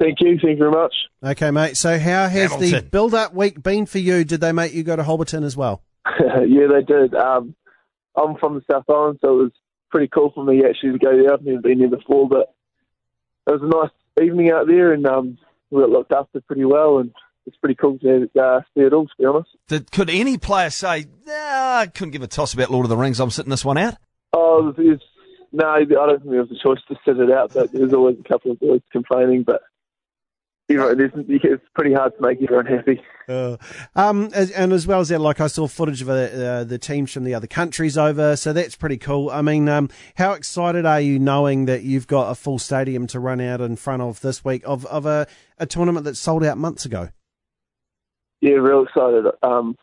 Thank you. Thank you very much. Okay, mate. So, how has the build up week been for you? Did they make you go to Hobbiton as well? yeah, they did. Um, I'm from the South Island, so it was pretty cool for me actually to go there. I've never been there before, but it was a nice evening out there, and um, we got looked after pretty well, and it's pretty cool to uh, see it all. To be honest. Did, could any player say, nah, I couldn't give a toss about Lord of the Rings, I'm sitting this one out? Oh, there's, no, I don't think there was a choice to sit it out, but there's always a couple of boys complaining, but. You know, there's, it's pretty hard to make everyone happy. Um, as- and as well as that, like I saw footage of uh, uh, the teams from the other countries over, so that's pretty cool. I mean, um, how excited are you knowing that you've got a full stadium to run out in front of this week of, of a, a tournament that sold out months ago? Yeah, real excited. Um,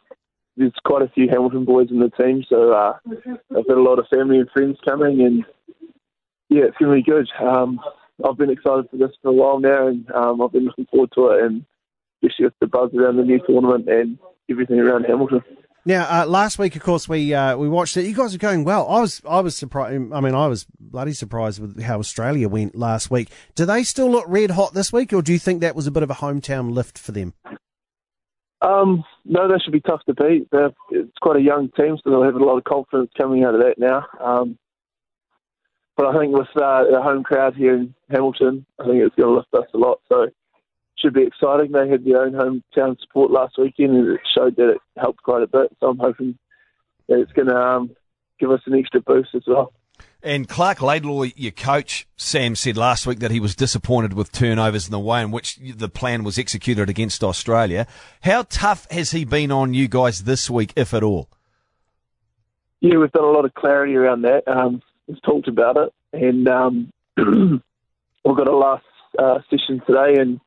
there's quite a few Hamilton boys in the team, so uh, I've got a lot of family and friends coming, and yeah, it's going to be good. Um, I've been excited for this for a while now, and um, I've been looking forward to it, and especially with the buzz around the new tournament and everything around Hamilton. Now, uh, last week, of course, we uh, we watched it. You guys are going well. I was I was surprised. I mean, I was bloody surprised with how Australia went last week. Do they still look red hot this week, or do you think that was a bit of a hometown lift for them? Um, no, that should be tough to beat. They're, it's quite a young team, so they'll have a lot of confidence coming out of that now. Um, but I think with uh, the home crowd here in Hamilton, I think it's going to lift us a lot. So it should be exciting. They had their own hometown support last weekend, and it showed that it helped quite a bit. So I'm hoping that it's going to um, give us an extra boost as well. And Clark Laidlaw, your coach, Sam said last week that he was disappointed with turnovers and the way in which the plan was executed against Australia. How tough has he been on you guys this week, if at all? Yeah, we've done a lot of clarity around that. Um, we've talked about it, and um, we've got a last uh, session today, and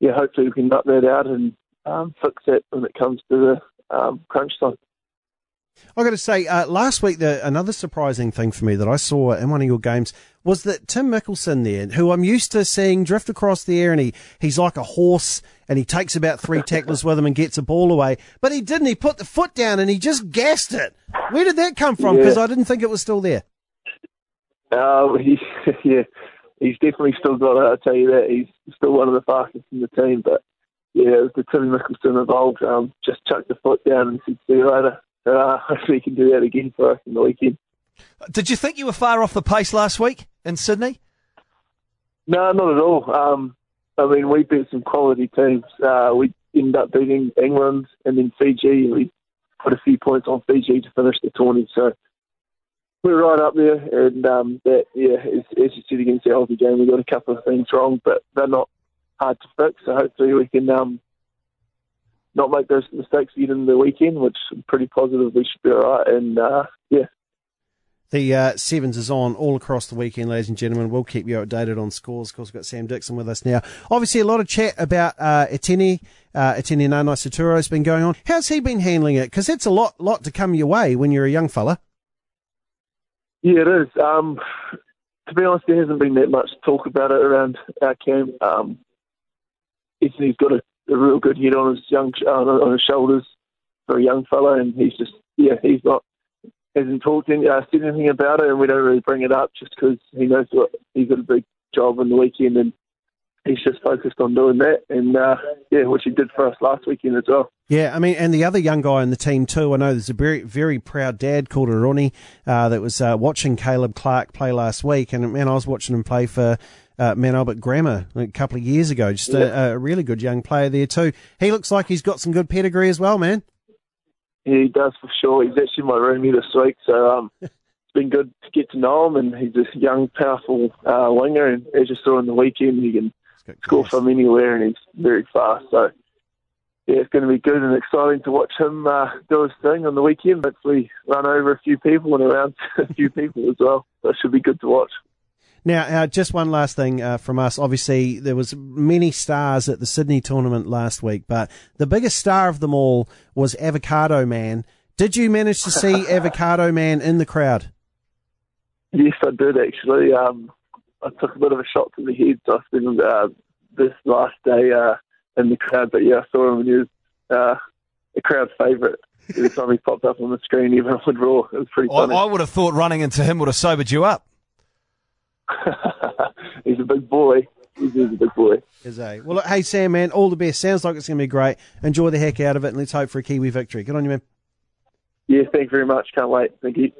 yeah, hopefully we can knock that out and um, fix it when it comes to the um, crunch time. I've got to say, uh, last week, the, another surprising thing for me that I saw in one of your games was that Tim Mikkelson there, who I'm used to seeing drift across the air and he, he's like a horse and he takes about three tacklers with him and gets a ball away, but he didn't. He put the foot down and he just gassed it. Where did that come from? Because Yeah. I didn't think it was still there. Uh, he, yeah, he's definitely still got it. I'll tell you that he's still one of the fastest in the team. But yeah, it was the Tim Mikkelson involved. Um, just chucked the foot down and said, "See you later." Uh, hopefully, he can do that again for us in the weekend. Did you think you were far off the pace last week in Sydney? No, not at all. Um, I mean, we beat some quality teams. Uh, we ended up beating England and then Fiji. We put a few points on Fiji to finish the tournament. So we're right up there. And um, that, yeah, as, as you said against the Aussie game, we got a couple of things wrong, but they're not hard to fix. So hopefully we can um, not make those mistakes again in the weekend, which I'm pretty positive we should be all right. And uh, yeah, The uh, Sevens is on all across the weekend, ladies and gentlemen. We'll keep you updated on scores. Of course, we've got Sam Dickson with us now. Obviously, a lot of chat about uh, Etene. Uh, Etene Nanai-Seturo has been going on. How's he been handling it? Because it's a lot, lot to come your way when you're a young fella. Yeah, it is. Um, to be honest, there hasn't been that much talk about it around our camp. Um, he's got a, a real good head on his young uh, on his shoulders for a young fella, and he's just yeah, he's not hasn't talked any, uh, said anything about it, and we don't really bring it up just because he knows what he's got a big job in the weekend, and he's just focused on doing that, and uh, yeah, which he did for us last weekend as well. Yeah, I mean, and the other young guy in the team too. I know there's a very, very proud dad called Eroni uh, that was uh, watching Caleb Clarke play last week, and man, I was watching him play for uh, Mount Albert Grammar a couple of years ago. Just a, a really good young player there too. He looks like he's got some good pedigree as well, man. Yeah, he does for sure. He's actually my roomie this week, so um, it's been good to get to know him. And he's a young, powerful uh, winger, and as you saw on the weekend, he can score from anywhere, and he's very fast. So yeah, it's going to be good and exciting to watch him uh, do his thing on the weekend. Hopefully, run over a few people and around a few people as well. That should be good to watch. Now, uh, just one last thing uh, from us. Obviously, there was many stars at the Sydney tournament last week, but the biggest star of them all was Avocado Man. Did you manage to see Avocado Man in the crowd? Yes, I did actually. Um, I took a bit of a shot to the head. So I spent uh, this last day uh, in the crowd, but yeah, I saw him and he was uh, a crowd favourite. Every time he popped up on the screen, everyone would roar. It was pretty funny. I would have thought running into him would have sobered you up. He's a big boy. he's, he's a big boy. Is a well, look, hey Sam, man, all the best. Sounds like it's going to be great. Enjoy the heck out of it, and let's hope for a Kiwi victory. Good on you, man. Yeah, thanks very much. Can't wait. Thank you.